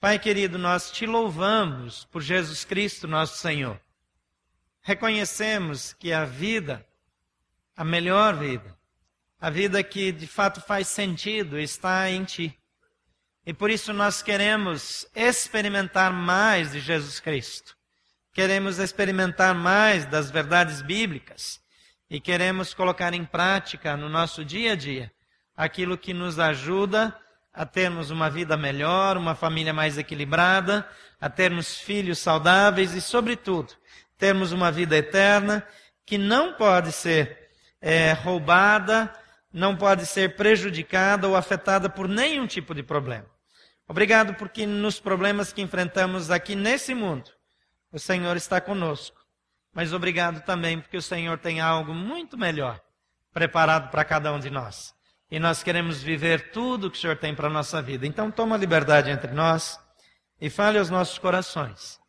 Pai querido, nós te louvamos por Jesus Cristo, nosso Senhor. Reconhecemos que a vida, a melhor vida, a vida que de fato faz sentido, está em Ti. E por isso nós queremos experimentar mais de Jesus Cristo. Queremos experimentar mais das verdades bíblicas. E queremos colocar em prática no nosso dia a dia aquilo que nos ajuda a termos uma vida melhor, uma família mais equilibrada, a termos filhos saudáveis e, sobretudo, termos uma vida eterna que não pode ser é, roubada, não pode ser prejudicada ou afetada por nenhum tipo de problema. Obrigado porque nos problemas que enfrentamos aqui nesse mundo, o Senhor está conosco. Mas obrigado também porque o Senhor tem algo muito melhor preparado para cada um de nós. E nós queremos viver tudo o que o Senhor tem para a nossa vida. Então toma liberdade entre nós e fale aos nossos corações.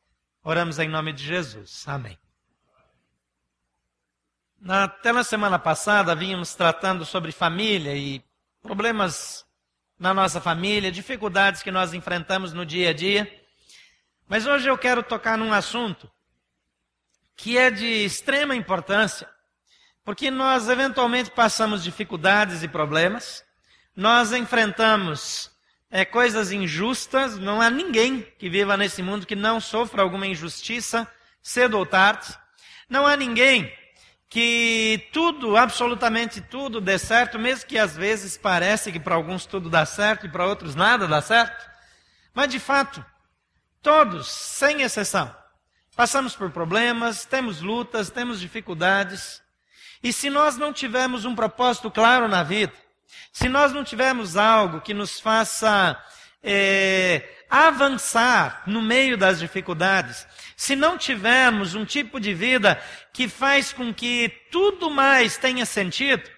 Oramos em nome de Jesus. Amém. Até na semana passada vínhamos tratando sobre família e problemas na nossa família, dificuldades que nós enfrentamos no dia a dia. Mas hoje eu quero tocar num assunto que é de extrema importância porque nós eventualmente passamos dificuldades e problemas, nós enfrentamos é, coisas injustas, não há ninguém que viva nesse mundo que não sofra alguma injustiça, cedo ou tarde. Não há ninguém que tudo, absolutamente tudo dê certo, mesmo que às vezes pareça que para alguns tudo dá certo e para outros nada dá certo. Mas de fato, todos, sem exceção, passamos por problemas, temos lutas, temos dificuldades. E se nós não tivermos um propósito claro na vida, se nós não tivermos algo que nos faça é, avançar no meio das dificuldades, se não tivermos um tipo de vida que faz com que tudo mais tenha sentido,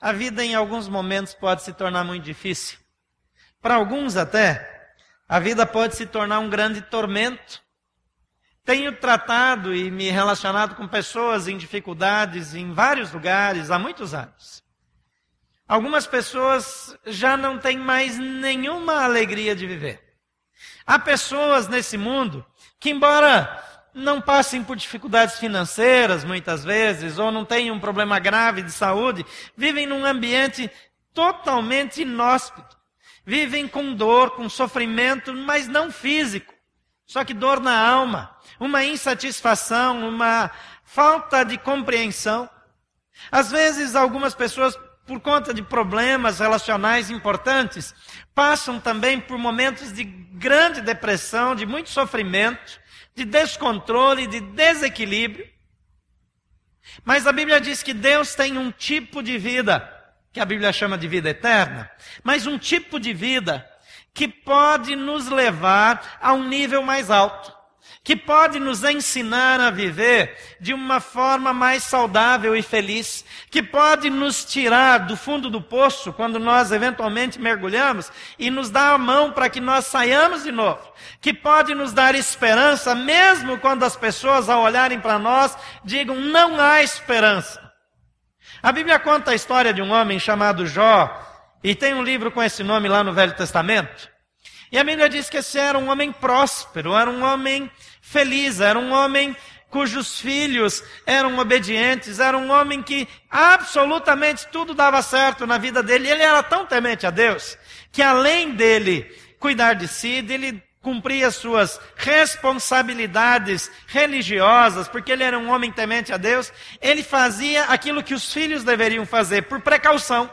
a vida em alguns momentos pode se tornar muito difícil. Para alguns até, a vida pode se tornar um grande tormento. Tenho tratado e me relacionado com pessoas em dificuldades em vários lugares há muitos anos. Algumas pessoas já não têm mais nenhuma alegria de viver. Há pessoas nesse mundo que, embora não passem por dificuldades financeiras muitas vezes, ou não tenham um problema grave de saúde, vivem num ambiente totalmente inóspito. Vivem com dor, com sofrimento, mas não físico, só que dor na alma, uma insatisfação, uma falta de compreensão. Às vezes, algumas pessoas, por conta de problemas relacionais importantes, passam também por momentos de grande depressão, de muito sofrimento, de descontrole, de desequilíbrio. Mas a Bíblia diz que Deus tem um tipo de vida, que a Bíblia chama de vida eterna, mas um tipo de vida que pode nos levar a um nível mais alto, que pode nos ensinar a viver de uma forma mais saudável e feliz, que pode nos tirar do fundo do poço quando nós eventualmente mergulhamos e nos dar a mão para que nós saiamos de novo, que pode nos dar esperança mesmo quando as pessoas ao olharem para nós digam não há esperança. A Bíblia conta a história de um homem chamado Jó, e tem um livro com esse nome lá no Velho Testamento. E a Bíblia diz que esse era um homem próspero, era um homem feliz, era um homem cujos filhos eram obedientes, era um homem que absolutamente tudo dava certo na vida dele. Ele era tão temente a Deus que além dele cuidar de si, dele cumprir as suas responsabilidades religiosas, porque ele era um homem temente a Deus, ele fazia aquilo que os filhos deveriam fazer por precaução.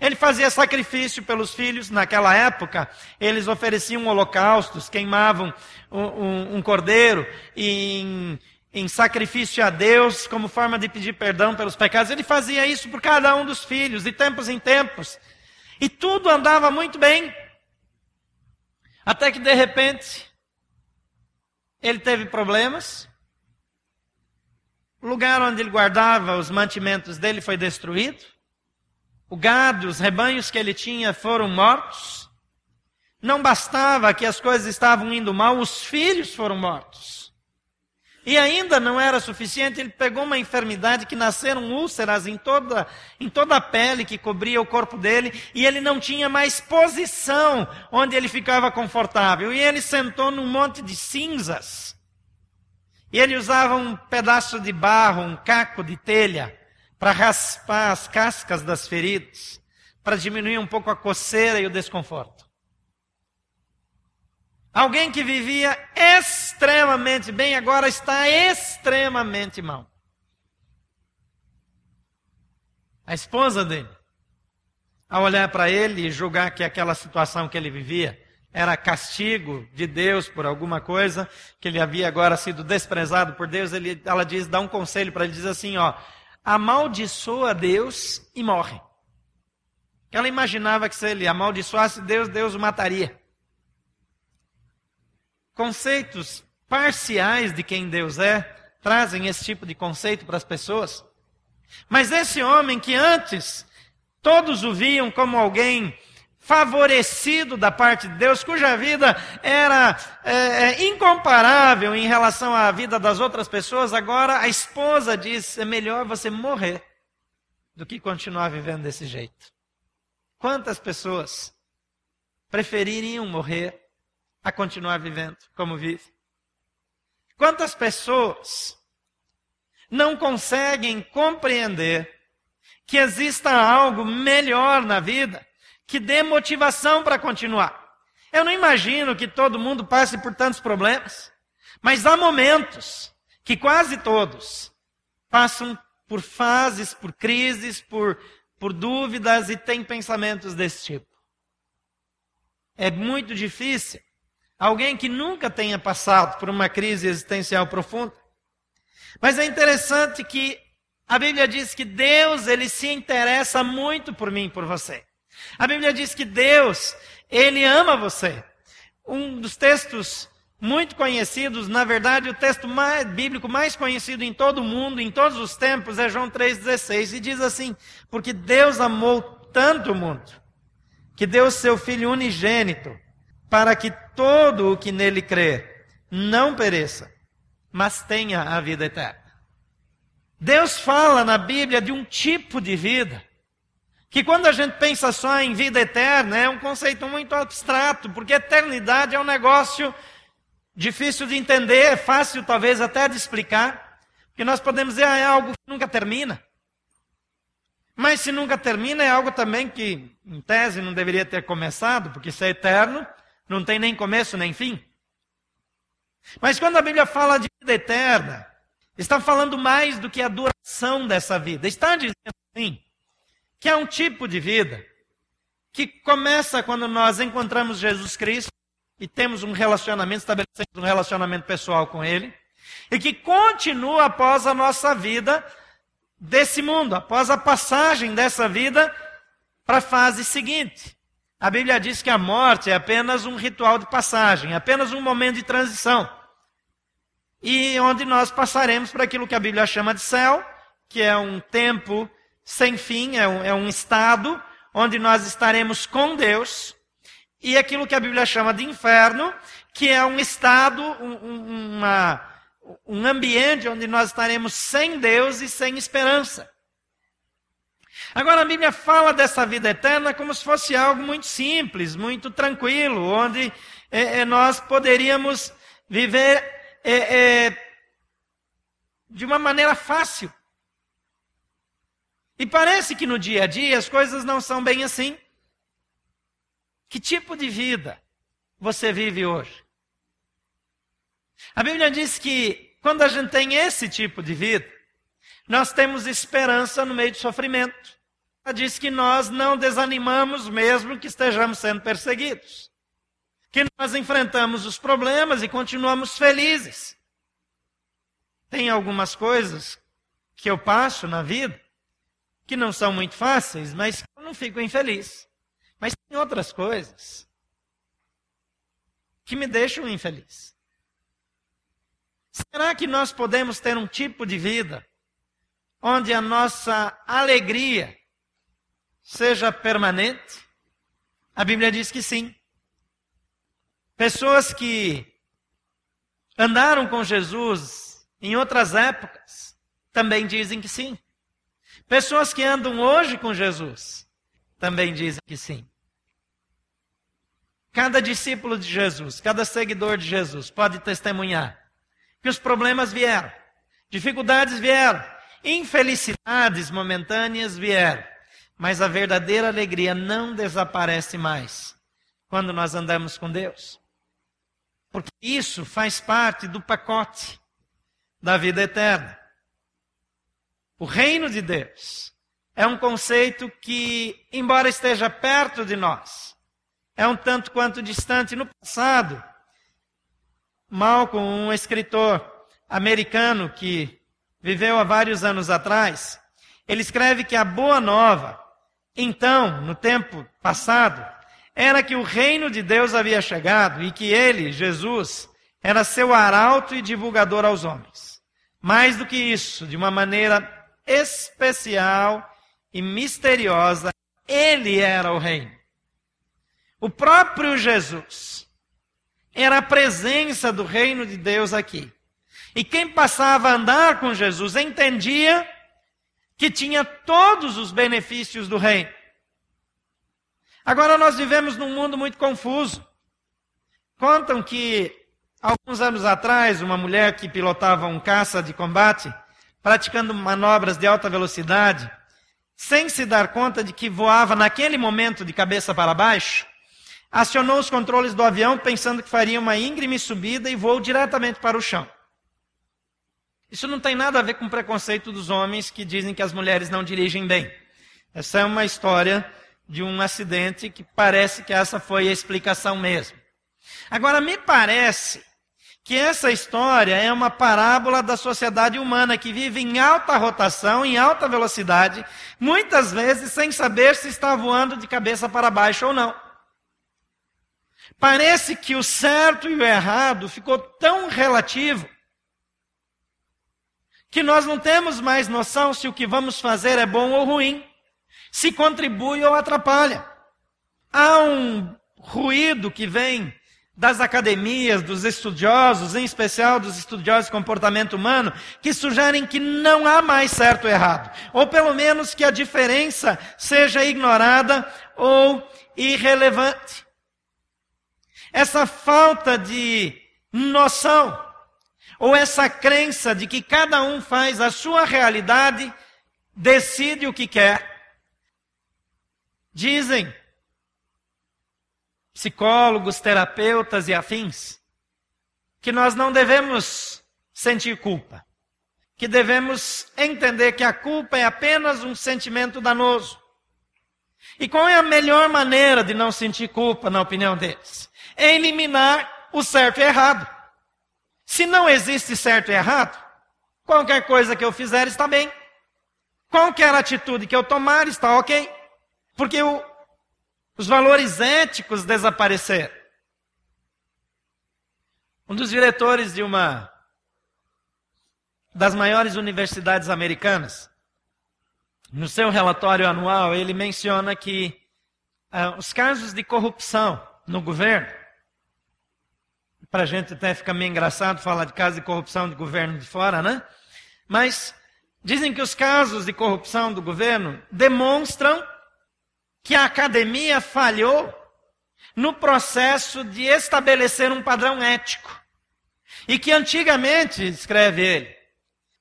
Ele fazia sacrifício pelos filhos. Naquela época, eles ofereciam holocaustos, queimavam um, um, um cordeiro em, em sacrifício a Deus, como forma de pedir perdão pelos pecados. Ele fazia isso por cada um dos filhos, de tempos em tempos. E tudo andava muito bem. Até que, de repente, ele teve problemas. O lugar onde ele guardava os mantimentos dele foi destruído. O gado, os rebanhos que ele tinha foram mortos. Não bastava que as coisas estavam indo mal, os filhos foram mortos. E ainda não era suficiente, ele pegou uma enfermidade que nasceram úlceras em toda, em toda a pele que cobria o corpo dele, e ele não tinha mais posição onde ele ficava confortável. E ele sentou num monte de cinzas. E ele usava um pedaço de barro, um caco de telha, para raspar as cascas das feridas, para diminuir um pouco a coceira e o desconforto. Alguém que vivia extremamente bem, agora está extremamente mal. A esposa dele, ao olhar para ele e julgar que aquela situação que ele vivia era castigo de Deus por alguma coisa, que ele havia agora sido desprezado por Deus, ele, ela diz, dá um conselho para ele, diz assim, ó, amaldiçoa Deus e morre. Ela imaginava que se ele amaldiçoasse Deus, Deus o mataria conceitos parciais de quem Deus é trazem esse tipo de conceito para as pessoas. Mas esse homem que antes todos o viam como alguém favorecido da parte de Deus, cuja vida era é, é, incomparável em relação à vida das outras pessoas, agora a esposa diz: é melhor você morrer do que continuar vivendo desse jeito. Quantas pessoas prefeririam morrer a continuar vivendo como vive. Quantas pessoas não conseguem compreender que exista algo melhor na vida que dê motivação para continuar? Eu não imagino que todo mundo passe por tantos problemas, mas há momentos que quase todos passam por fases, por crises, por, por dúvidas e têm pensamentos desse tipo. É muito difícil Alguém que nunca tenha passado por uma crise existencial profunda. Mas é interessante que a Bíblia diz que Deus, ele se interessa muito por mim por você. A Bíblia diz que Deus, ele ama você. Um dos textos muito conhecidos, na verdade, o texto mais, bíblico mais conhecido em todo o mundo, em todos os tempos, é João 3,16, e diz assim: Porque Deus amou tanto o mundo, que deu seu Filho unigênito, para que todo o que nele crê não pereça, mas tenha a vida eterna. Deus fala na Bíblia de um tipo de vida que quando a gente pensa só em vida eterna é um conceito muito abstrato, porque eternidade é um negócio difícil de entender, é fácil talvez até de explicar, porque nós podemos dizer, ah, é algo que nunca termina. Mas se nunca termina, é algo também que, em tese, não deveria ter começado, porque se é eterno, não tem nem começo nem fim. Mas quando a Bíblia fala de vida eterna, está falando mais do que a duração dessa vida. Está dizendo assim que é um tipo de vida que começa quando nós encontramos Jesus Cristo e temos um relacionamento, estabelecemos um relacionamento pessoal com Ele, e que continua após a nossa vida desse mundo, após a passagem dessa vida para a fase seguinte. A Bíblia diz que a morte é apenas um ritual de passagem, apenas um momento de transição. E onde nós passaremos para aquilo que a Bíblia chama de céu, que é um tempo sem fim, é um, é um estado onde nós estaremos com Deus, e aquilo que a Bíblia chama de inferno, que é um estado, um, uma, um ambiente onde nós estaremos sem Deus e sem esperança. Agora a Bíblia fala dessa vida eterna como se fosse algo muito simples, muito tranquilo, onde é, é, nós poderíamos viver é, é, de uma maneira fácil. E parece que no dia a dia as coisas não são bem assim. Que tipo de vida você vive hoje? A Bíblia diz que quando a gente tem esse tipo de vida, nós temos esperança no meio do sofrimento. Ela diz que nós não desanimamos mesmo que estejamos sendo perseguidos. Que nós enfrentamos os problemas e continuamos felizes. Tem algumas coisas que eu passo na vida que não são muito fáceis, mas eu não fico infeliz. Mas tem outras coisas que me deixam infeliz. Será que nós podemos ter um tipo de vida onde a nossa alegria seja permanente? A Bíblia diz que sim. Pessoas que andaram com Jesus em outras épocas, também dizem que sim. Pessoas que andam hoje com Jesus também dizem que sim. Cada discípulo de Jesus, cada seguidor de Jesus pode testemunhar que os problemas vieram, dificuldades vieram, infelicidades momentâneas vieram, mas a verdadeira alegria não desaparece mais quando nós andamos com Deus. Porque isso faz parte do pacote da vida eterna. O reino de Deus é um conceito que, embora esteja perto de nós, é um tanto quanto distante. No passado, Malcolm, um escritor americano que viveu há vários anos atrás, ele escreve que a boa nova, então, no tempo passado, era que o reino de Deus havia chegado e que ele, Jesus, era seu arauto e divulgador aos homens. Mais do que isso, de uma maneira especial e misteriosa, ele era o reino. O próprio Jesus era a presença do reino de Deus aqui. E quem passava a andar com Jesus entendia que tinha todos os benefícios do reino. Agora nós vivemos num mundo muito confuso. Contam que alguns anos atrás, uma mulher que pilotava um caça de combate, praticando manobras de alta velocidade, sem se dar conta de que voava naquele momento de cabeça para baixo, acionou os controles do avião pensando que faria uma íngreme subida e voou diretamente para o chão. Isso não tem nada a ver com o preconceito dos homens que dizem que as mulheres não dirigem bem. Essa é uma história de um acidente que parece que essa foi a explicação mesmo. Agora, me parece que essa história é uma parábola da sociedade humana que vive em alta rotação, em alta velocidade, muitas vezes sem saber se está voando de cabeça para baixo ou não. Parece que o certo e o errado ficou tão relativo que nós não temos mais noção se o que vamos fazer é bom ou ruim, se contribui ou atrapalha. Há um ruído que vem das academias, dos estudiosos, em especial dos estudiosos de comportamento humano, que sugerem que não há mais certo ou errado, ou pelo menos que a diferença seja ignorada ou irrelevante. Essa falta de noção, ou essa crença de que cada um faz a sua realidade, decide o que quer. Dizem psicólogos, terapeutas e afins, que nós não devemos sentir culpa, que devemos entender que a culpa é apenas um sentimento danoso. E qual é a melhor maneira de não sentir culpa, na opinião deles? É eliminar o certo e errado. Se não existe certo e errado, qualquer coisa que eu fizer está bem. Qualquer atitude que eu tomar está ok. Porque o, os valores éticos desapareceram. Um dos diretores de uma das maiores universidades americanas, no seu relatório anual, ele menciona que uh, os casos de corrupção no governo, para a gente até fica meio engraçado falar de casos de corrupção de governo de fora, né? Mas dizem que os casos de corrupção do governo demonstram que a academia falhou no processo de estabelecer um padrão ético. E que antigamente, escreve ele,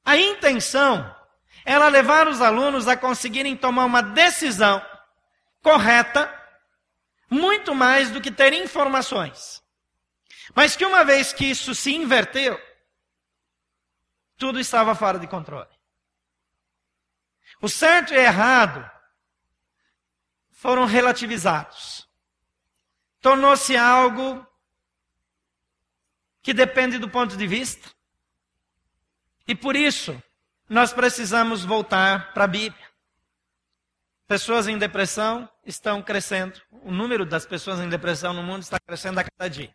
a intenção era levar os alunos a conseguirem tomar uma decisão correta, muito mais do que ter informações. Mas que uma vez que isso se inverteu, tudo estava fora de controle. O certo e errado foram relativizados. Tornou-se algo que depende do ponto de vista. E por isso, nós precisamos voltar para a Bíblia. Pessoas em depressão estão crescendo. O número das pessoas em depressão no mundo está crescendo a cada dia.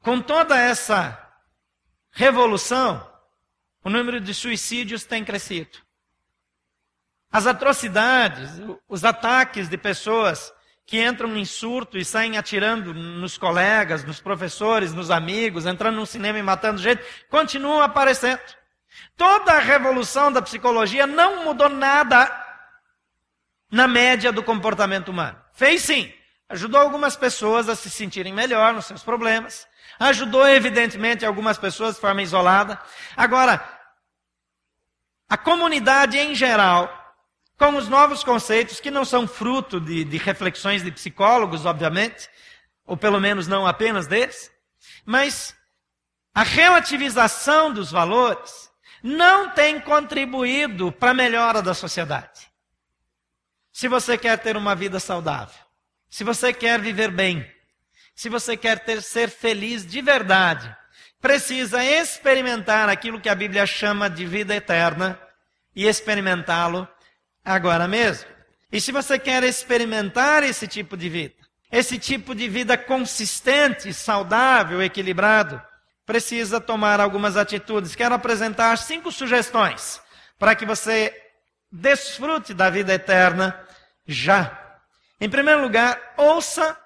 Com toda essa revolução, o número de suicídios tem crescido. As atrocidades, os ataques de pessoas que entram em surto e saem atirando nos colegas, nos professores, nos amigos, entrando no cinema e matando gente, continuam aparecendo. Toda a revolução da psicologia não mudou nada na média do comportamento humano. Fez sim. Ajudou algumas pessoas a se sentirem melhor nos seus problemas. Ajudou, evidentemente, algumas pessoas de forma isolada. Agora, a comunidade em geral com os novos conceitos que não são fruto de, de reflexões de psicólogos, obviamente, ou pelo menos não apenas deles, mas a relativização dos valores não tem contribuído para a melhora da sociedade. Se você quer ter uma vida saudável, se você quer viver bem, se você quer ter, ser feliz de verdade, precisa experimentar aquilo que a Bíblia chama de vida eterna e experimentá-lo agora mesmo. E se você quer experimentar esse tipo de vida, esse tipo de vida consistente, saudável, equilibrado, precisa tomar algumas atitudes. Quero apresentar cinco sugestões para que você desfrute da vida eterna já. Em primeiro lugar, ouça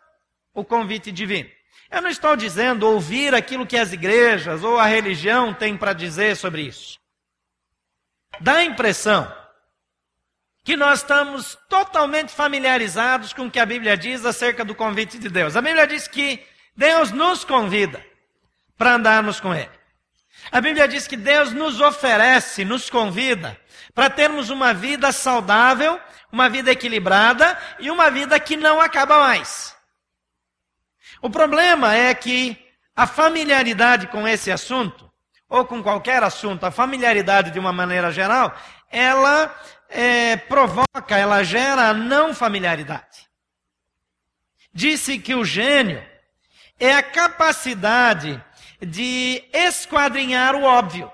o convite divino. Eu não estou dizendo ouvir aquilo que as igrejas ou a religião têm para dizer sobre isso. Dá a impressão que nós estamos totalmente familiarizados com o que a Bíblia diz acerca do convite de Deus. A Bíblia diz que Deus nos convida para andarmos com Ele. A Bíblia diz que Deus nos oferece, nos convida para termos uma vida saudável, uma vida equilibrada e uma vida que não acaba mais. O problema é que a familiaridade com esse assunto, ou com qualquer assunto, a familiaridade de uma maneira geral, ela é, provoca, ela gera a não familiaridade. Disse que o gênio é a capacidade de esquadrinhar o óbvio,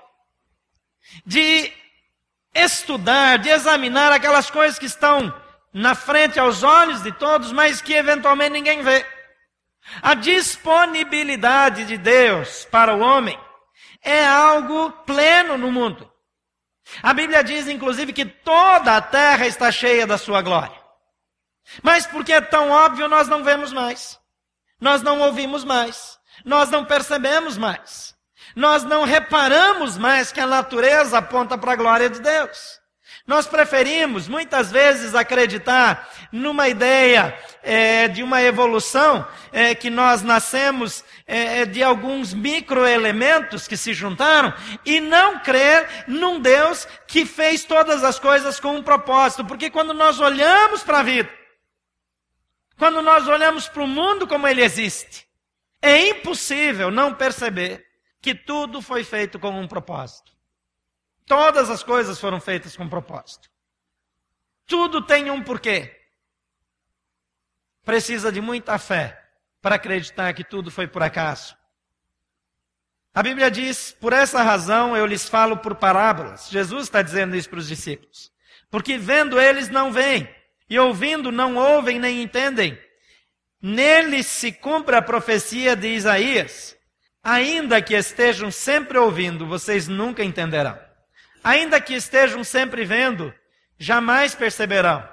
de estudar, de examinar aquelas coisas que estão na frente aos olhos de todos, mas que eventualmente ninguém vê. A disponibilidade de Deus para o homem é algo pleno no mundo. A Bíblia diz, inclusive, que toda a terra está cheia da sua glória. Mas porque é tão óbvio, nós não vemos mais. Nós não ouvimos mais. Nós não percebemos mais. Nós não reparamos mais que a natureza aponta para a glória de Deus. Nós preferimos, muitas vezes, acreditar numa ideia é, de uma evolução, é, que nós nascemos é, é, de alguns microelementos que se juntaram, e não crer num Deus que fez todas as coisas com um propósito. Porque quando nós olhamos para a vida, quando nós olhamos para o mundo como ele existe, é impossível não perceber que tudo foi feito com um propósito. Todas as coisas foram feitas com propósito. Tudo tem um porquê. Precisa de muita fé para acreditar que tudo foi por acaso. A Bíblia diz: por essa razão eu lhes falo por parábolas. Jesus está dizendo isso para os discípulos. Porque vendo eles não veem, e ouvindo não ouvem nem entendem. Neles se cumpre a profecia de Isaías. Ainda que estejam sempre ouvindo, vocês nunca entenderão. Ainda que estejam sempre vendo, jamais perceberão,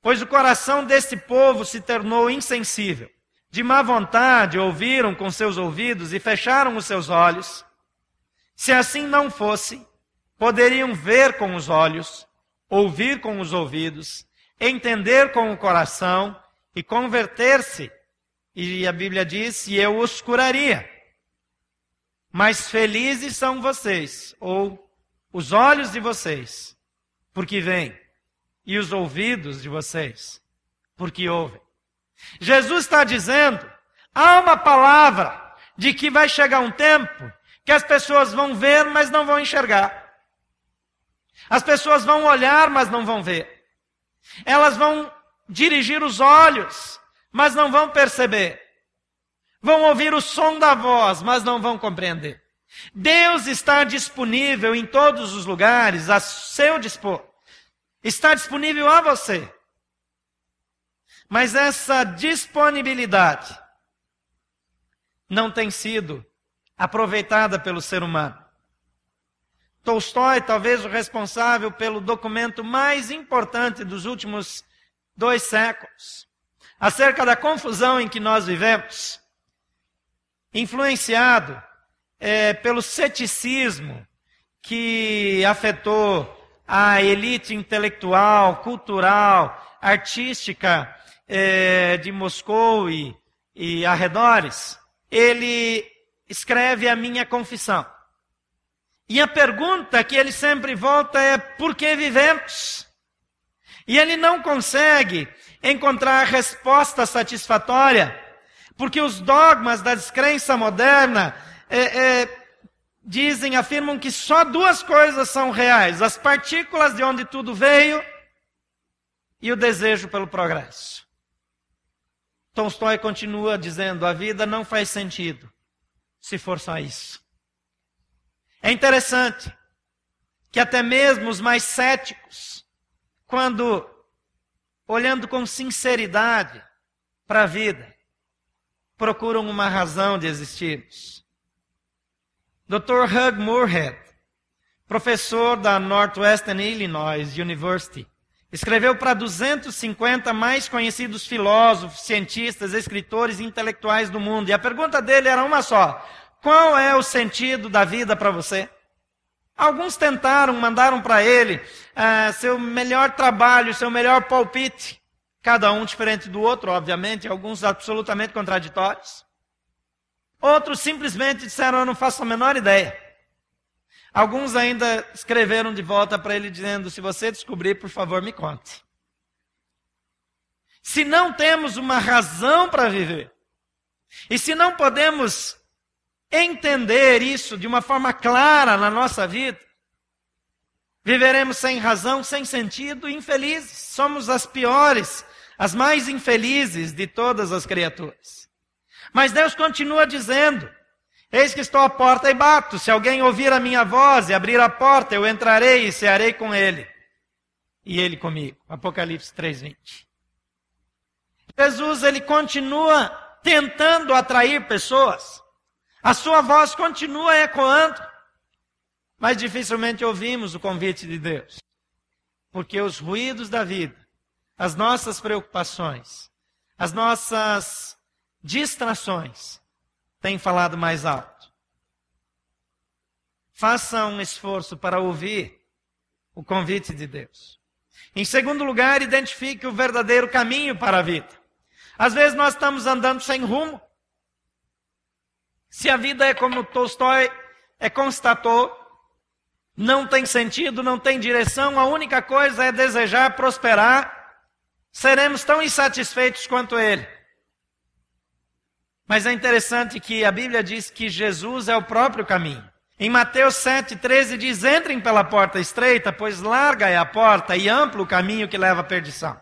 pois o coração desse povo se tornou insensível. De má vontade ouviram com seus ouvidos e fecharam os seus olhos. Se assim não fosse, poderiam ver com os olhos, ouvir com os ouvidos, entender com o coração e converter-se. E a Bíblia diz: e eu os curaria. Mas felizes são vocês, ou os olhos de vocês, porque veem, e os ouvidos de vocês, porque ouvem. Jesus está dizendo, há uma palavra de que vai chegar um tempo que as pessoas vão ver, mas não vão enxergar. As pessoas vão olhar, mas não vão ver. Elas vão dirigir os olhos, mas não vão perceber. Vão ouvir o som da voz, mas não vão compreender. Deus está disponível em todos os lugares, a seu dispor. Está disponível a você. Mas essa disponibilidade não tem sido aproveitada pelo ser humano. Tolstói, talvez o responsável pelo documento mais importante dos últimos dois séculos, acerca da confusão em que nós vivemos, influenciado é, pelo ceticismo que afetou a elite intelectual, cultural, artística é, de Moscou e, e arredores, ele escreve a minha confissão. E a pergunta que ele sempre volta é: por que vivemos? E ele não consegue encontrar resposta satisfatória, porque os dogmas da descrença moderna é, é, dizem, afirmam que só duas coisas são reais: as partículas de onde tudo veio e o desejo pelo progresso. Tolstói continua dizendo: a vida não faz sentido se for só isso. É interessante que até mesmo os mais céticos, quando olhando com sinceridade para a vida, procuram uma razão de existirmos. Dr. Hugh Moorhead, professor da Northwestern Illinois University, escreveu para 250 mais conhecidos filósofos, cientistas, escritores e intelectuais do mundo. E a pergunta dele era uma só: qual é o sentido da vida para você? Alguns tentaram, mandaram para ele uh, seu melhor trabalho, seu melhor palpite. Cada um diferente do outro, obviamente, alguns absolutamente contraditórios. Outros simplesmente disseram: Eu não faço a menor ideia. Alguns ainda escreveram de volta para ele dizendo: Se você descobrir, por favor, me conte. Se não temos uma razão para viver, e se não podemos entender isso de uma forma clara na nossa vida, viveremos sem razão, sem sentido, infelizes. Somos as piores, as mais infelizes de todas as criaturas. Mas Deus continua dizendo: Eis que estou à porta e bato. Se alguém ouvir a minha voz e abrir a porta, eu entrarei e cearei com ele. E ele comigo. Apocalipse 3:20. Jesus ele continua tentando atrair pessoas. A sua voz continua ecoando. Mas dificilmente ouvimos o convite de Deus. Porque os ruídos da vida, as nossas preocupações, as nossas distrações têm falado mais alto. Faça um esforço para ouvir o convite de Deus. Em segundo lugar, identifique o verdadeiro caminho para a vida. Às vezes nós estamos andando sem rumo. Se a vida é como Tolstói é, constatou, não tem sentido, não tem direção, a única coisa é desejar prosperar, seremos tão insatisfeitos quanto ele. Mas é interessante que a Bíblia diz que Jesus é o próprio caminho. Em Mateus 7,13 diz: Entrem pela porta estreita, pois larga é a porta e amplo o caminho que leva à perdição.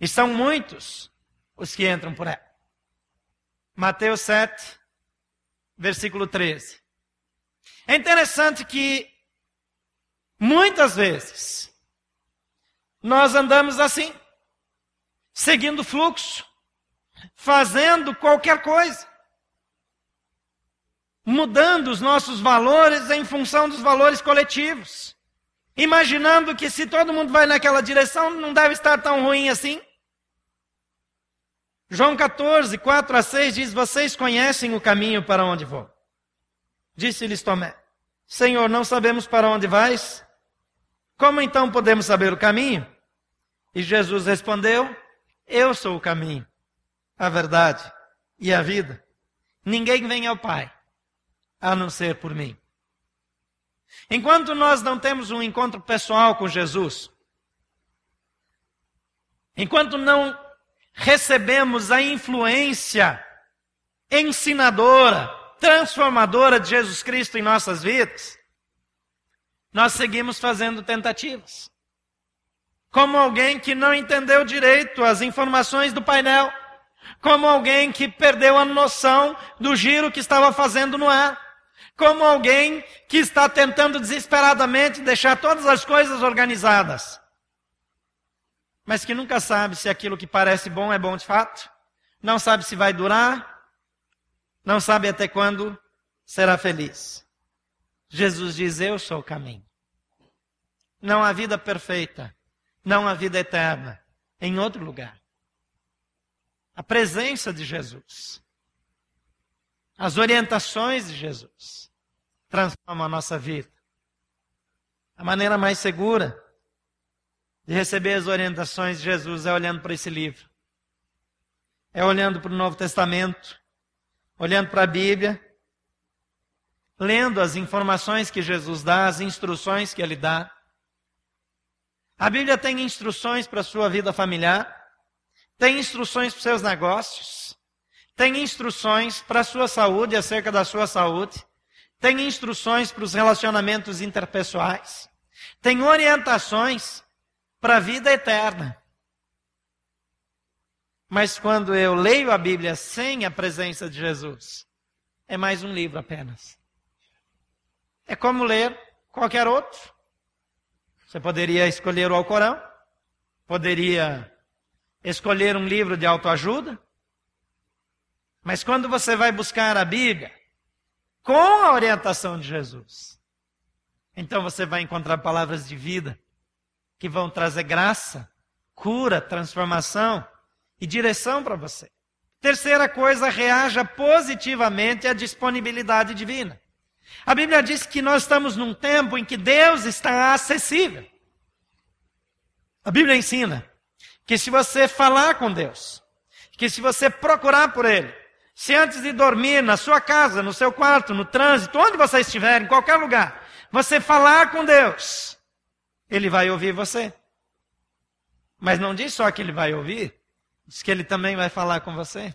E são muitos os que entram por ela. Mateus 7, versículo 13. É interessante que muitas vezes nós andamos assim, seguindo o fluxo, fazendo qualquer coisa, mudando os nossos valores em função dos valores coletivos, imaginando que se todo mundo vai naquela direção, não deve estar tão ruim assim. João 14, 4 a 6 diz: Vocês conhecem o caminho para onde vou. Disse-lhes Tomé: Senhor, não sabemos para onde vais? Como então podemos saber o caminho? E Jesus respondeu: Eu sou o caminho, a verdade e a vida. Ninguém vem ao Pai a não ser por mim. Enquanto nós não temos um encontro pessoal com Jesus, enquanto não recebemos a influência ensinadora, transformadora de Jesus Cristo em nossas vidas, nós seguimos fazendo tentativas. Como alguém que não entendeu direito as informações do painel como alguém que perdeu a noção do giro que estava fazendo no ar, como alguém que está tentando desesperadamente deixar todas as coisas organizadas, mas que nunca sabe se aquilo que parece bom é bom de fato, não sabe se vai durar, não sabe até quando será feliz. Jesus diz: Eu sou o caminho. Não há vida perfeita, não há vida eterna em outro lugar. A presença de Jesus, as orientações de Jesus, transformam a nossa vida. A maneira mais segura de receber as orientações de Jesus é olhando para esse livro. É olhando para o Novo Testamento, olhando para a Bíblia, lendo as informações que Jesus dá, as instruções que ele dá. A Bíblia tem instruções para a sua vida familiar, tem instruções para seus negócios, tem instruções para a sua saúde, acerca da sua saúde, tem instruções para os relacionamentos interpessoais, tem orientações para a vida eterna. Mas quando eu leio a Bíblia sem a presença de Jesus, é mais um livro apenas. É como ler qualquer outro. Você poderia escolher o Alcorão, poderia escolher um livro de autoajuda, mas quando você vai buscar a Bíblia com a orientação de Jesus, então você vai encontrar palavras de vida que vão trazer graça, cura, transformação e direção para você. Terceira coisa, reaja positivamente à disponibilidade divina. A Bíblia diz que nós estamos num tempo em que Deus está acessível. A Bíblia ensina que se você falar com Deus, que se você procurar por Ele, se antes de dormir na sua casa, no seu quarto, no trânsito, onde você estiver, em qualquer lugar, você falar com Deus, Ele vai ouvir você. Mas não diz só que Ele vai ouvir, Diz que ele também vai falar com você.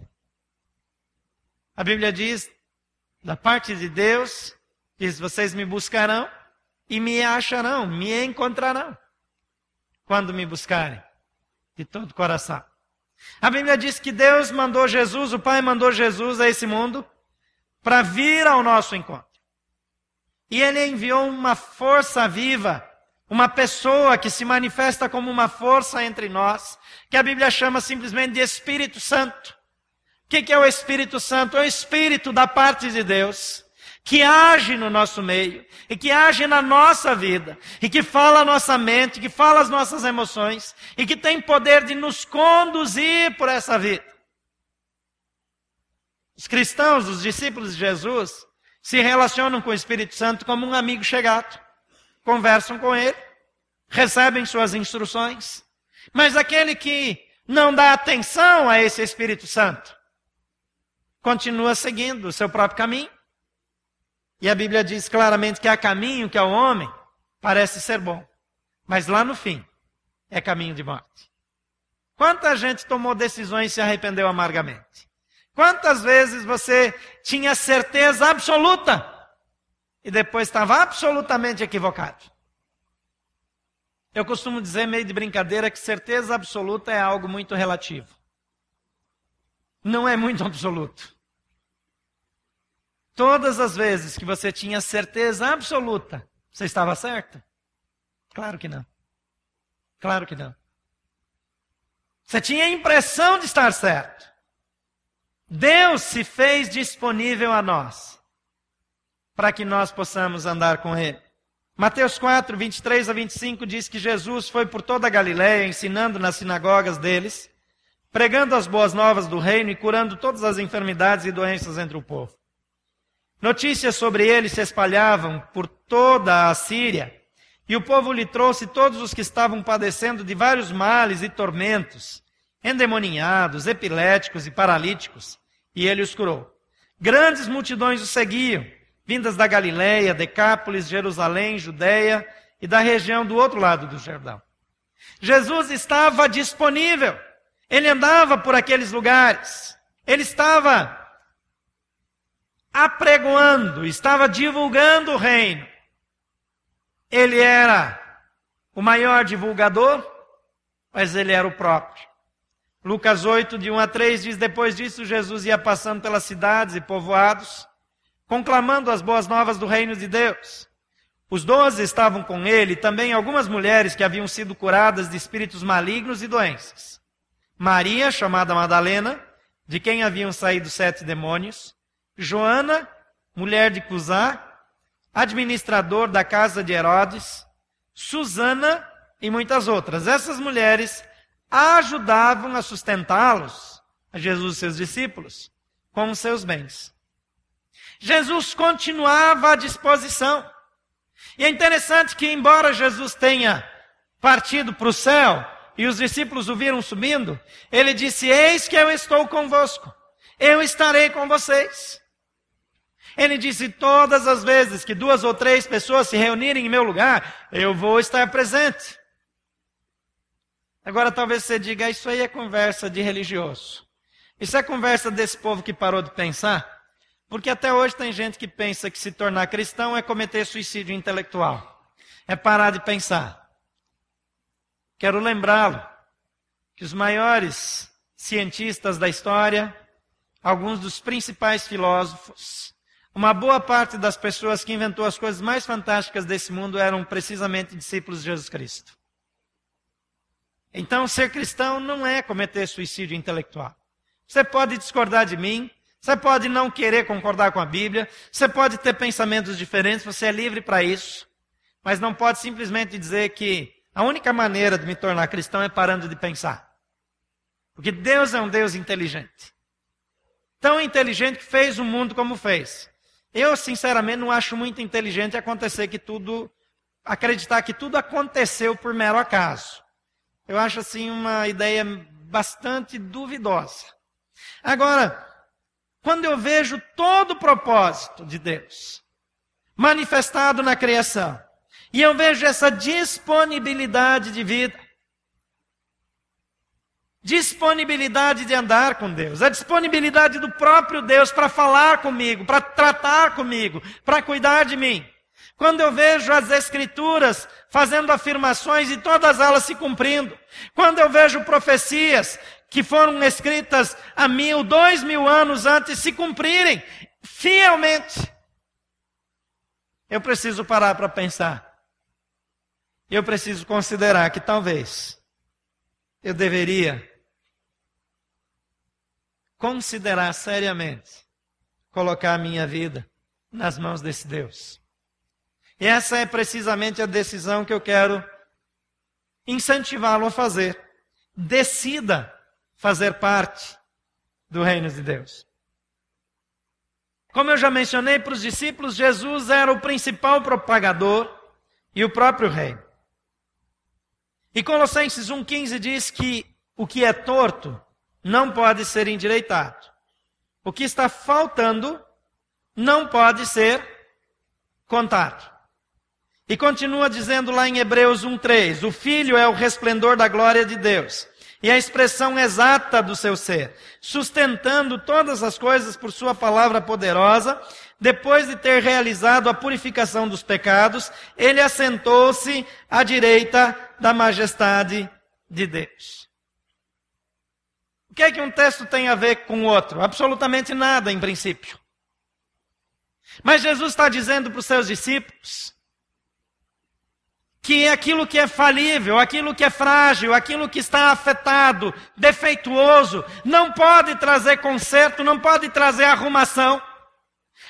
A Bíblia diz, da parte de Deus, diz: vocês me buscarão e me acharão, me encontrarão, quando me buscarem de todo o coração. A Bíblia diz que Deus mandou Jesus, o Pai mandou Jesus a esse mundo para vir ao nosso encontro. E ele enviou uma força viva uma pessoa que se manifesta como uma força entre nós, que a Bíblia chama simplesmente de Espírito Santo. O que é o Espírito Santo? É o Espírito da parte de Deus, que age no nosso meio, e que age na nossa vida, e que fala a nossa mente, que fala as nossas emoções, e que tem poder de nos conduzir por essa vida. Os cristãos, os discípulos de Jesus, se relacionam com o Espírito Santo como um amigo chegado conversam com ele, recebem suas instruções. Mas aquele que não dá atenção a esse Espírito Santo, continua seguindo o seu próprio caminho. E a Bíblia diz claramente que há caminho que ao homem parece ser bom, mas lá no fim é caminho de morte. Quanta gente tomou decisões e se arrependeu amargamente? Quantas vezes você tinha certeza absoluta e depois estava absolutamente equivocado. Eu costumo dizer, meio de brincadeira, que certeza absoluta é algo muito relativo. Não é muito absoluto. Todas as vezes que você tinha certeza absoluta, você estava certo? Claro que não. Claro que não. Você tinha a impressão de estar certo. Deus se fez disponível a nós para que nós possamos andar com Ele. Mateus 4, 23 a 25 diz que Jesus foi por toda a Galiléia ensinando nas sinagogas deles, pregando as boas novas do reino e curando todas as enfermidades e doenças entre o povo. Notícias sobre ele se espalhavam por toda a Síria, e o povo lhe trouxe todos os que estavam padecendo de vários males e tormentos, endemoninhados, epiléticos e paralíticos, e ele os curou. Grandes multidões o seguiam, vindas da Galiléia, Decápolis, Jerusalém, Judéia e da região do outro lado do Jordão. Jesus estava disponível. Ele andava por aqueles lugares. Ele estava apregoando, estava divulgando o reino. Ele era o maior divulgador, mas ele era o próprio. Lucas 8, de 1 a 3 diz: Depois disso, Jesus ia passando pelas cidades e povoados conclamando as boas novas do reino de Deus. Os doze estavam com ele, também algumas mulheres que haviam sido curadas de espíritos malignos e doenças. Maria, chamada Madalena, de quem haviam saído sete demônios. Joana, mulher de Cusá, administrador da casa de Herodes. Susana e muitas outras. Essas mulheres ajudavam a sustentá-los a Jesus e seus discípulos com os seus bens. Jesus continuava à disposição. E é interessante que, embora Jesus tenha partido para o céu e os discípulos o viram subindo, ele disse: Eis que eu estou convosco, eu estarei com vocês. Ele disse: Todas as vezes que duas ou três pessoas se reunirem em meu lugar, eu vou estar presente. Agora talvez você diga: Isso aí é conversa de religioso. Isso é conversa desse povo que parou de pensar. Porque até hoje tem gente que pensa que se tornar cristão é cometer suicídio intelectual. É parar de pensar. Quero lembrá-lo que os maiores cientistas da história, alguns dos principais filósofos, uma boa parte das pessoas que inventou as coisas mais fantásticas desse mundo eram precisamente discípulos de Jesus Cristo. Então, ser cristão não é cometer suicídio intelectual. Você pode discordar de mim, você pode não querer concordar com a Bíblia, você pode ter pensamentos diferentes, você é livre para isso, mas não pode simplesmente dizer que a única maneira de me tornar cristão é parando de pensar. Porque Deus é um Deus inteligente. Tão inteligente que fez o mundo como fez. Eu, sinceramente, não acho muito inteligente acontecer que tudo, acreditar que tudo aconteceu por mero acaso. Eu acho assim uma ideia bastante duvidosa. Agora, quando eu vejo todo o propósito de Deus manifestado na criação, e eu vejo essa disponibilidade de vida, disponibilidade de andar com Deus, a disponibilidade do próprio Deus para falar comigo, para tratar comigo, para cuidar de mim. Quando eu vejo as Escrituras fazendo afirmações e todas elas se cumprindo, quando eu vejo profecias que foram escritas há mil, dois mil anos antes se cumprirem fielmente. Eu preciso parar para pensar. Eu preciso considerar que talvez eu deveria considerar seriamente colocar a minha vida nas mãos desse Deus. E essa é precisamente a decisão que eu quero incentivá-lo a fazer. Decida fazer parte do reino de Deus. Como eu já mencionei para os discípulos, Jesus era o principal propagador e o próprio rei. E Colossenses 1,15 diz que o que é torto não pode ser endireitado. O que está faltando não pode ser contado. E continua dizendo lá em Hebreus 1,3: O Filho é o resplendor da glória de Deus e a expressão exata do seu ser, sustentando todas as coisas por sua palavra poderosa, depois de ter realizado a purificação dos pecados, ele assentou-se à direita da majestade de Deus. O que é que um texto tem a ver com o outro? Absolutamente nada, em princípio. Mas Jesus está dizendo para os seus discípulos que aquilo que é falível, aquilo que é frágil, aquilo que está afetado, defeituoso, não pode trazer conserto, não pode trazer arrumação.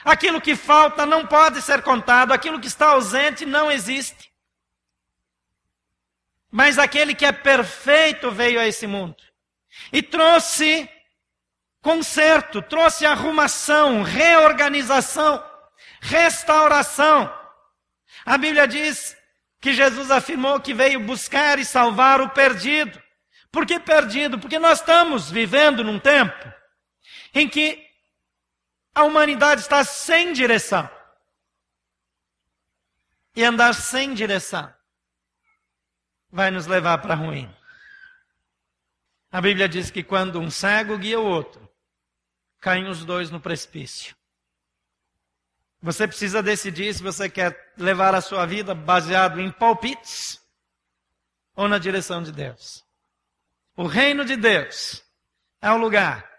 Aquilo que falta não pode ser contado, aquilo que está ausente não existe. Mas aquele que é perfeito veio a esse mundo e trouxe conserto, trouxe arrumação, reorganização, restauração. A Bíblia diz que Jesus afirmou que veio buscar e salvar o perdido. Por que perdido? Porque nós estamos vivendo num tempo em que a humanidade está sem direção. E andar sem direção vai nos levar para ruim. A Bíblia diz que quando um cego guia o outro, caem os dois no precipício. Você precisa decidir se você quer levar a sua vida baseado em palpites ou na direção de Deus. O reino de Deus é o lugar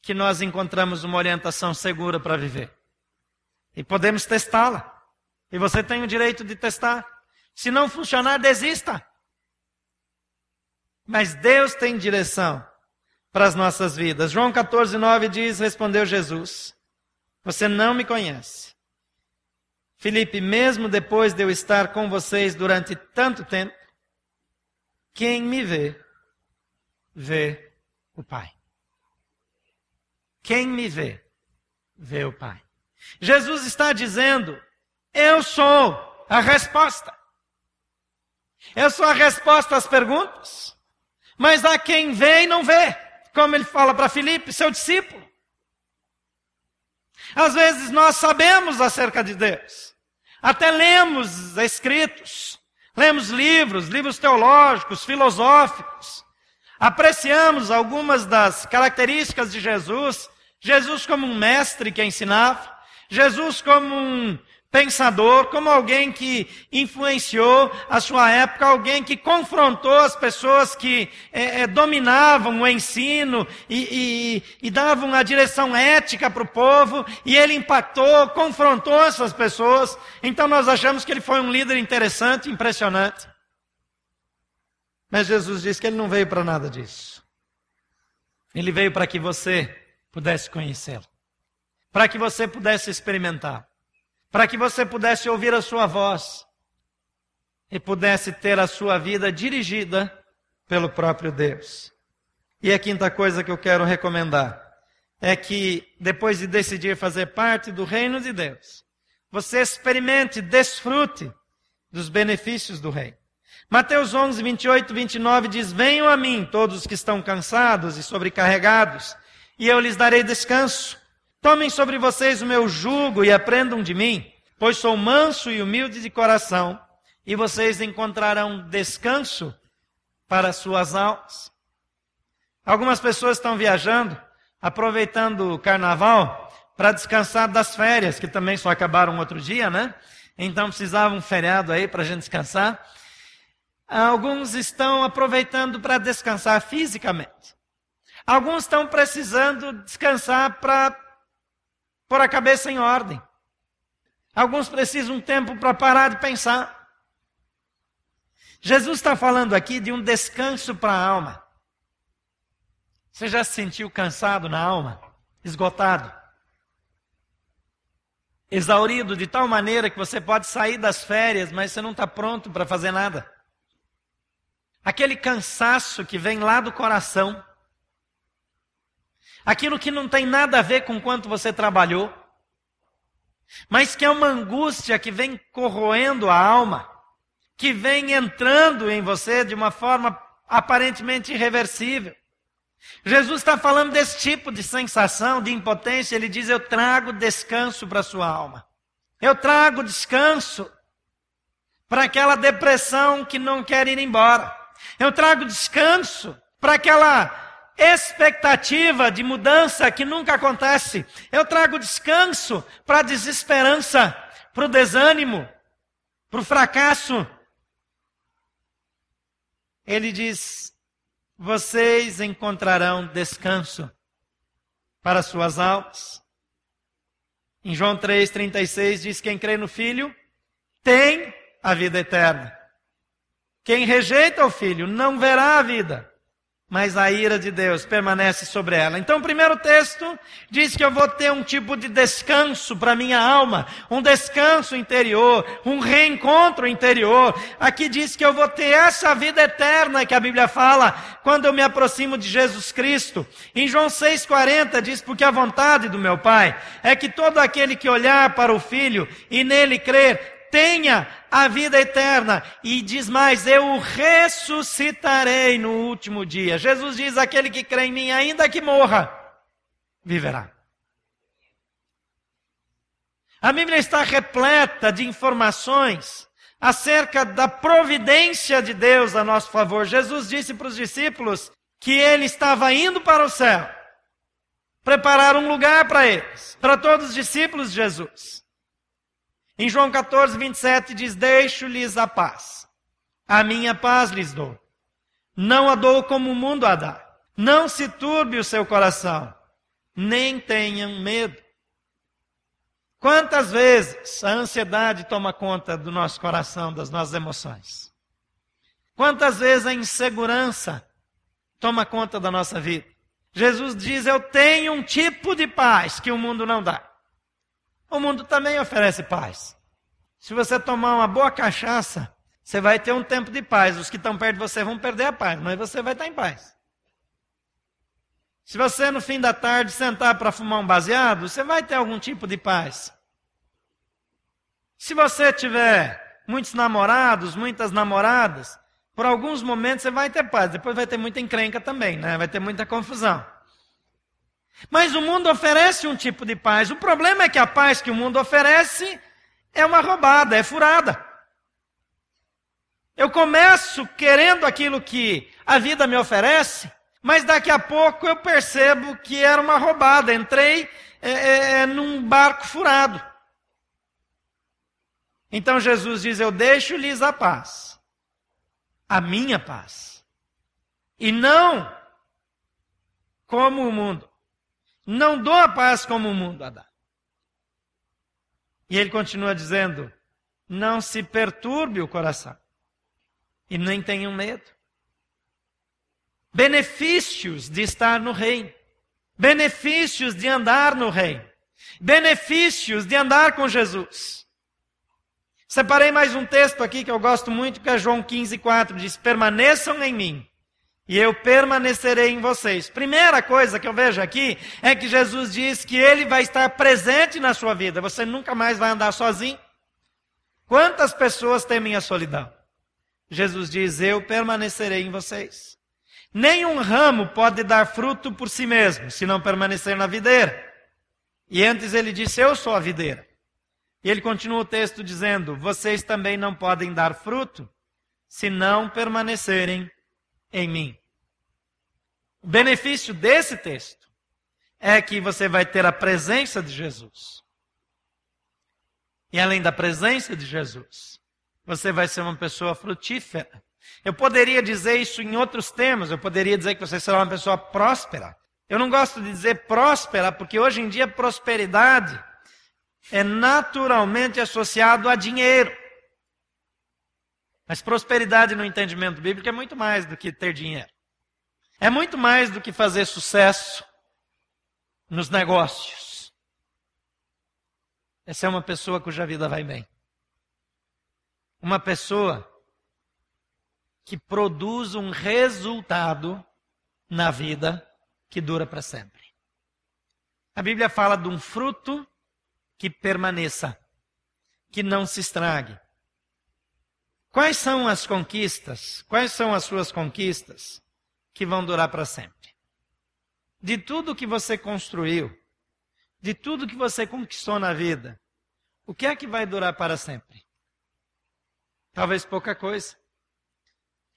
que nós encontramos uma orientação segura para viver. E podemos testá-la. E você tem o direito de testar. Se não funcionar, desista. Mas Deus tem direção para as nossas vidas. João 14, 9 diz: Respondeu Jesus: Você não me conhece Felipe, mesmo depois de eu estar com vocês durante tanto tempo, quem me vê, vê o Pai. Quem me vê, vê o Pai. Jesus está dizendo: Eu sou a resposta. Eu sou a resposta às perguntas. Mas há quem vê e não vê, como ele fala para Filipe, seu discípulo. Às vezes nós sabemos acerca de Deus, até lemos escritos, lemos livros, livros teológicos, filosóficos, apreciamos algumas das características de Jesus, Jesus como um mestre que ensinava, Jesus como um pensador, como alguém que influenciou a sua época, alguém que confrontou as pessoas que é, é, dominavam o ensino e, e, e davam a direção ética para o povo, e ele impactou, confrontou essas pessoas. Então nós achamos que ele foi um líder interessante, impressionante. Mas Jesus disse que ele não veio para nada disso. Ele veio para que você pudesse conhecê-lo, para que você pudesse experimentar para que você pudesse ouvir a sua voz e pudesse ter a sua vida dirigida pelo próprio Deus. E a quinta coisa que eu quero recomendar é que, depois de decidir fazer parte do reino de Deus, você experimente, desfrute dos benefícios do reino. Mateus 11, 28, 29 diz: Venham a mim todos os que estão cansados e sobrecarregados, e eu lhes darei descanso. Tomem sobre vocês o meu jugo e aprendam de mim, pois sou manso e humilde de coração, e vocês encontrarão descanso para suas almas. Algumas pessoas estão viajando, aproveitando o carnaval para descansar das férias, que também só acabaram outro dia, né? Então precisavam um feriado aí para a gente descansar. Alguns estão aproveitando para descansar fisicamente. Alguns estão precisando descansar para pôr a cabeça em ordem. Alguns precisam um tempo para parar de pensar. Jesus está falando aqui de um descanso para a alma. Você já se sentiu cansado na alma? Esgotado? Exaurido de tal maneira que você pode sair das férias, mas você não está pronto para fazer nada? Aquele cansaço que vem lá do coração aquilo que não tem nada a ver com quanto você trabalhou, mas que é uma angústia que vem corroendo a alma, que vem entrando em você de uma forma aparentemente irreversível. Jesus está falando desse tipo de sensação, de impotência. Ele diz: Eu trago descanso para a sua alma. Eu trago descanso para aquela depressão que não quer ir embora. Eu trago descanso para aquela expectativa de mudança que nunca acontece. Eu trago descanso para a desesperança, para o desânimo, para o fracasso. Ele diz: vocês encontrarão descanso para suas almas. Em João 3,36 diz: quem crê no Filho tem a vida eterna. Quem rejeita o Filho não verá a vida, mas a ira de Deus permanece sobre ela. Então, o primeiro texto diz que eu vou ter um tipo de descanso para minha alma, um descanso interior, um reencontro interior. Aqui diz que eu vou ter essa vida eterna que a Bíblia fala quando eu me aproximo de Jesus Cristo. Em João 6,40 diz: Porque a vontade do meu Pai é que todo aquele que olhar para o Filho e nele crer, tenha a vida eterna. E diz mais: Eu o ressuscitarei no último dia. Jesus diz: aquele que crê em mim, ainda que morra, viverá. A Bíblia está repleta de informações acerca da providência de Deus a nosso favor. Jesus disse para os discípulos que ele estava indo para o céu, preparar um lugar para eles, para todos os discípulos de Jesus. Em João 14, 27 diz: Deixo-lhes a paz. A minha paz lhes dou. Não a dou como o mundo a dá. Não se turbe o seu coração, nem tenham medo. Quantas vezes a ansiedade toma conta do nosso coração, das nossas emoções? Quantas vezes a insegurança toma conta da nossa vida? Jesus diz: Eu tenho um tipo de paz que o mundo não dá. O mundo também oferece paz. Se você tomar uma boa cachaça, você vai ter um tempo de paz. Os que estão perto de você vão perder a paz, mas você vai estar em paz. Se você no fim da tarde sentar para fumar um baseado, você vai ter algum tipo de paz. Se você tiver muitos namorados, muitas namoradas, por alguns momentos você vai ter paz, depois vai ter muita encrenca também, né? Vai ter muita confusão. Mas o mundo oferece um tipo de paz. O problema é que a paz que o mundo oferece é uma roubada, é furada. Eu começo querendo aquilo que a vida me oferece, mas daqui a pouco eu percebo que era uma roubada. Entrei é, é, é, num barco furado. Então Jesus diz: Eu deixo-lhes a paz, a minha paz, e não como o mundo. Não dou a paz como o mundo a dá. E ele continua dizendo: Não se perturbe o coração, e nem tenham medo benefícios de estar no reino, benefícios de andar no reino, benefícios de andar com Jesus. Separei mais um texto aqui que eu gosto muito, que é João 15, 4, diz: permaneçam em mim. E eu permanecerei em vocês. Primeira coisa que eu vejo aqui é que Jesus diz que Ele vai estar presente na sua vida. Você nunca mais vai andar sozinho. Quantas pessoas temem a solidão? Jesus diz: Eu permanecerei em vocês. Nenhum ramo pode dar fruto por si mesmo, se não permanecer na videira. E antes ele disse: Eu sou a videira. E ele continua o texto dizendo: Vocês também não podem dar fruto se não permanecerem em mim. O benefício desse texto é que você vai ter a presença de Jesus. E além da presença de Jesus, você vai ser uma pessoa frutífera. Eu poderia dizer isso em outros termos, eu poderia dizer que você será uma pessoa próspera. Eu não gosto de dizer próspera, porque hoje em dia prosperidade é naturalmente associado a dinheiro. Mas prosperidade no entendimento bíblico é muito mais do que ter dinheiro. É muito mais do que fazer sucesso nos negócios. Essa é uma pessoa cuja vida vai bem. Uma pessoa que produz um resultado na vida que dura para sempre. A Bíblia fala de um fruto que permaneça, que não se estrague. Quais são as conquistas? Quais são as suas conquistas que vão durar para sempre? De tudo que você construiu, de tudo que você conquistou na vida, o que é que vai durar para sempre? Talvez pouca coisa.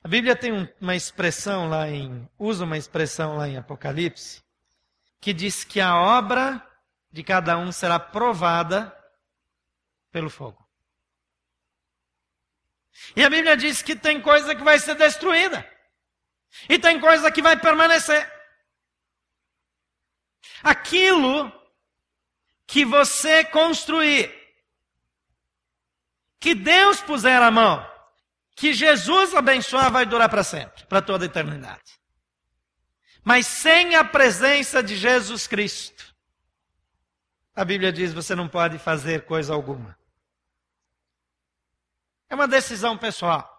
A Bíblia tem uma expressão lá em, usa uma expressão lá em Apocalipse, que diz que a obra de cada um será provada pelo fogo. E a Bíblia diz que tem coisa que vai ser destruída. E tem coisa que vai permanecer. Aquilo que você construir, que Deus puser a mão, que Jesus abençoar vai durar para sempre, para toda a eternidade. Mas sem a presença de Jesus Cristo, a Bíblia diz você não pode fazer coisa alguma. É uma decisão pessoal.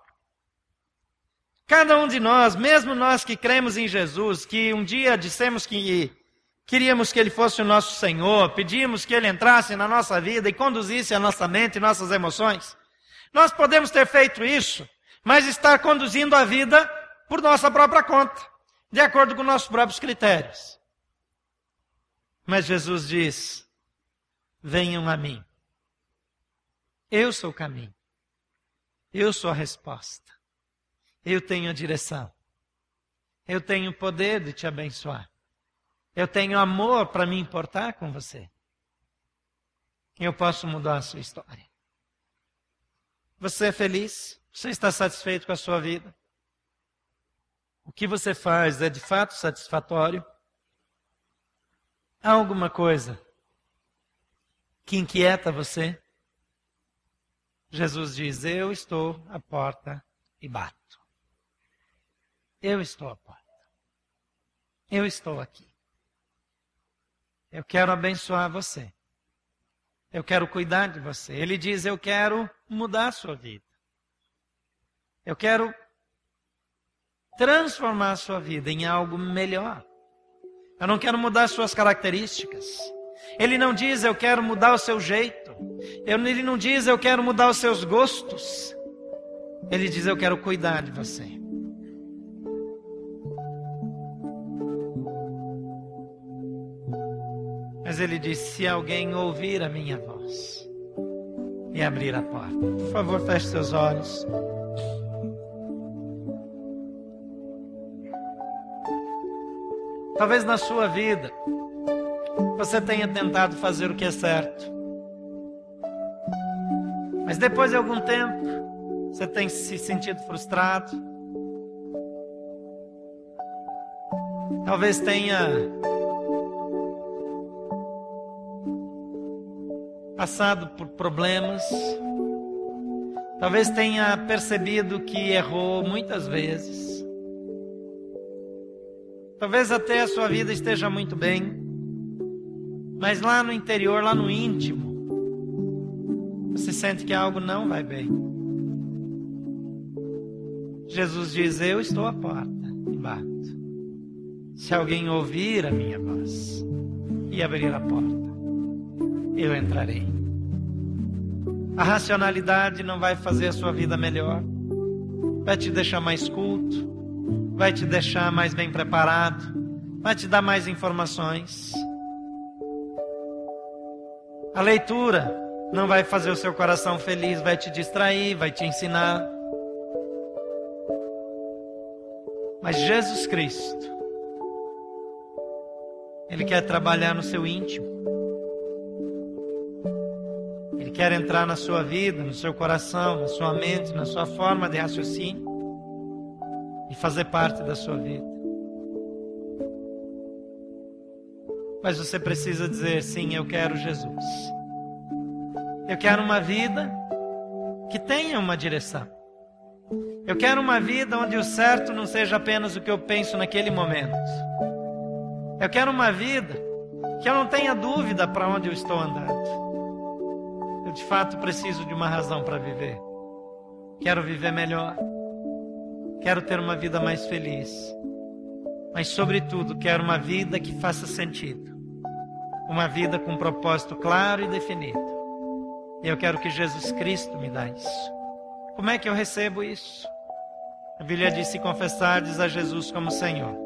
Cada um de nós, mesmo nós que cremos em Jesus, que um dia dissemos que queríamos que Ele fosse o nosso Senhor, pedimos que Ele entrasse na nossa vida e conduzisse a nossa mente e nossas emoções, nós podemos ter feito isso, mas estar conduzindo a vida por nossa própria conta, de acordo com nossos próprios critérios. Mas Jesus diz: venham a mim. Eu sou o caminho. Eu sou a resposta. Eu tenho a direção. Eu tenho o poder de te abençoar. Eu tenho amor para me importar com você. Eu posso mudar a sua história. Você é feliz? Você está satisfeito com a sua vida? O que você faz é de fato satisfatório? Há alguma coisa que inquieta você? Jesus diz: Eu estou à porta e bato. Eu estou à porta. Eu estou aqui. Eu quero abençoar você. Eu quero cuidar de você. Ele diz: Eu quero mudar a sua vida. Eu quero transformar a sua vida em algo melhor. Eu não quero mudar suas características. Ele não diz eu quero mudar o seu jeito. Ele não diz eu quero mudar os seus gostos. Ele diz eu quero cuidar de você. Mas ele diz: se alguém ouvir a minha voz e abrir a porta, por favor, feche seus olhos. Talvez na sua vida você tenha tentado fazer o que é certo. Mas depois de algum tempo, você tem se sentido frustrado. Talvez tenha passado por problemas. Talvez tenha percebido que errou muitas vezes. Talvez até a sua vida esteja muito bem, mas lá no interior, lá no íntimo, você sente que algo não vai bem. Jesus diz: Eu estou à porta e bato. Se alguém ouvir a minha voz e abrir a porta, eu entrarei. A racionalidade não vai fazer a sua vida melhor, vai te deixar mais culto, vai te deixar mais bem preparado, vai te dar mais informações. A leitura não vai fazer o seu coração feliz, vai te distrair, vai te ensinar. Mas Jesus Cristo, Ele quer trabalhar no seu íntimo. Quer entrar na sua vida, no seu coração, na sua mente, na sua forma de raciocínio e fazer parte da sua vida. Mas você precisa dizer: sim, eu quero Jesus. Eu quero uma vida que tenha uma direção. Eu quero uma vida onde o certo não seja apenas o que eu penso naquele momento. Eu quero uma vida que eu não tenha dúvida para onde eu estou andando. De fato preciso de uma razão para viver. Quero viver melhor. Quero ter uma vida mais feliz. Mas, sobretudo, quero uma vida que faça sentido. Uma vida com um propósito claro e definido. E eu quero que Jesus Cristo me dá isso. Como é que eu recebo isso? A Bíblia diz: se confessares a Jesus como Senhor,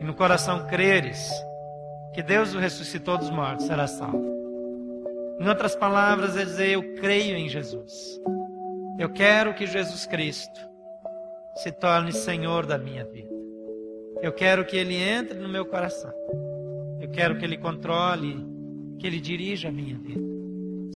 e no coração creres que Deus o ressuscitou dos mortos, será salvo. Em outras palavras, é dizer: eu creio em Jesus. Eu quero que Jesus Cristo se torne Senhor da minha vida. Eu quero que Ele entre no meu coração. Eu quero que Ele controle, que Ele dirija a minha vida.